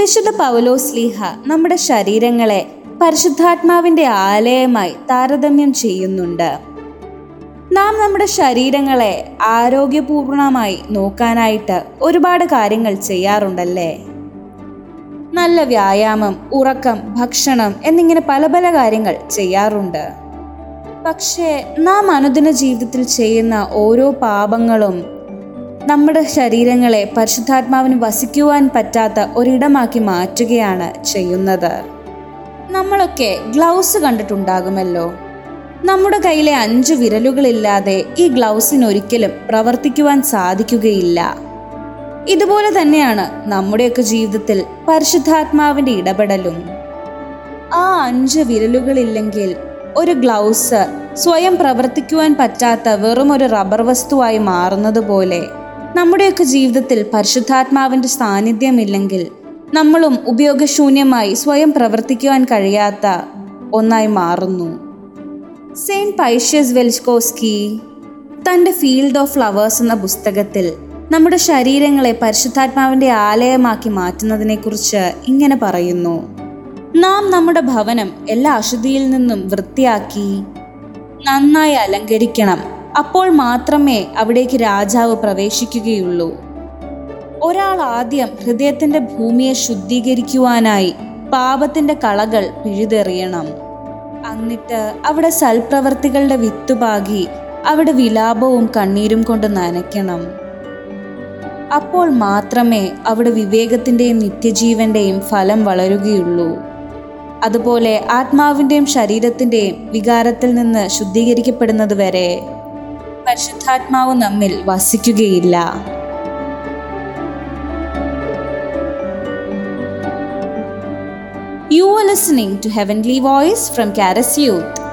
വിശുദ്ധ പൗലോസ് ലീഹ നമ്മുടെ ശരീരങ്ങളെ പരിശുദ്ധാത്മാവിന്റെ ആലയമായി താരതമ്യം ചെയ്യുന്നുണ്ട്. നാം നമ്മുടെ ശരീരങ്ങളെ ആരോഗ്യപൂർണമായി നോക്കാനായിട്ട് ഒരുപാട് കാര്യങ്ങൾ ചെയ്യാറുണ്ടല്ലേ? നല്ല വ്യായാമം ഉറക്കം ഭക്ഷണം എന്നിങ്ങനെ പല പല കാര്യങ്ങൾ ചെയ്യാറുണ്ട്. പക്ഷേ നാം അനുദിന ജീവിതത്തിൽ ചെയ്യുന്ന ഓരോ പാപങ്ങളും നമ്മുടെ ശരീരങ്ങളെ പരിശുദ്ധാത്മാവിന് വസിക്കുവാൻ പറ്റാത്ത ഒരിടമാക്കി മാറ്റുകയാണ് ചെയ്യുന്നത്. നമ്മളൊക്കെ ഗ്ലൗസ് കണ്ടിട്ടുണ്ടാകുമല്ലോ. നമ്മുടെ കയ്യിലെ അഞ്ച് വിരലുകളില്ലാതെ ഈ ഗ്ലൗസിന് ഒരിക്കലും പ്രവർത്തിക്കുവാൻ സാധിക്കുകയില്ല. ഇതുപോലെ തന്നെയാണ് നമ്മുടെയൊക്കെ ജീവിതത്തിൽ പരിശുദ്ധാത്മാവിന്റെ ഇടപെടലും. ആ അഞ്ച് വിരലുകളില്ലെങ്കിൽ ഒരു ഗ്ലൗസ് സ്വയം പ്രവർത്തിക്കുവാൻ പറ്റാത്ത വെറും ഒരു റബ്ബർ വസ്തുവായി മാറുന്നത് പോലെ നമ്മുടെയൊക്കെ ജീവിതത്തിൽ പരിശുദ്ധാത്മാവിന്റെ സാന്നിധ്യമില്ലെങ്കിൽ നമ്മളും ഉപയോഗശൂന്യമായി സ്വയം പ്രവർത്തിക്കുവാൻ കഴിയാത്ത ഒന്നായി മാറുന്നു. സെയിന്റ് പൈഷ്യസ് വെൽസ്കോസ്കി തന്റെ ഫീൽഡ് ഓഫ് ഫ്ലവേഴ്സ് എന്ന പുസ്തകത്തിൽ നമ്മുടെ ശരീരങ്ങളെ പരിശുദ്ധാത്മാവിന്റെ ആലയമാക്കി മാറ്റുന്നതിനെക്കുറിച്ച് ഇങ്ങനെ പറയുന്നു. നാം നമ്മുടെ ഭവനം എല്ലാ അശുദ്ധിയിൽ നിന്നും വൃത്തിയാക്കി നന്നായി അലങ്കരിക്കണം. അപ്പോൾ മാത്രമേ അവിടേക്ക് രാജാവ് പ്രവേശിക്കുകയുള്ളൂ. ഒരാൾ ആദ്യം ഹൃദയത്തിന്റെ ഭൂമിയെ ശുദ്ധീകരിക്കുവാനായി പാപത്തിന്റെ കളകൾ പിഴുതെറിയണം. എന്നിട്ട് അവിടെ സൽപ്രവർത്തികളുടെ വിത്തുപാകി അവിടെ വിലാപവും കണ്ണീരും കൊണ്ട് നനയ്ക്കണം. അപ്പോൾ മാത്രമേ അവിടെ വിവേകത്തിന്റെയും നിത്യജീവന്റെയും ഫലം വളരുകയുള്ളൂ. അതുപോലെ ആത്മാവിന്റെയും ശരീരത്തിന്റെയും വികാരത്തിൽ നിന്ന് ശുദ്ധീകരിക്കപ്പെടുന്നത് വരെ പരിശുദ്ധാത്മാവ് നമ്മിൽ വസിക്കുകയില്ല You are listening to Heavenly Voice from Caris Youth.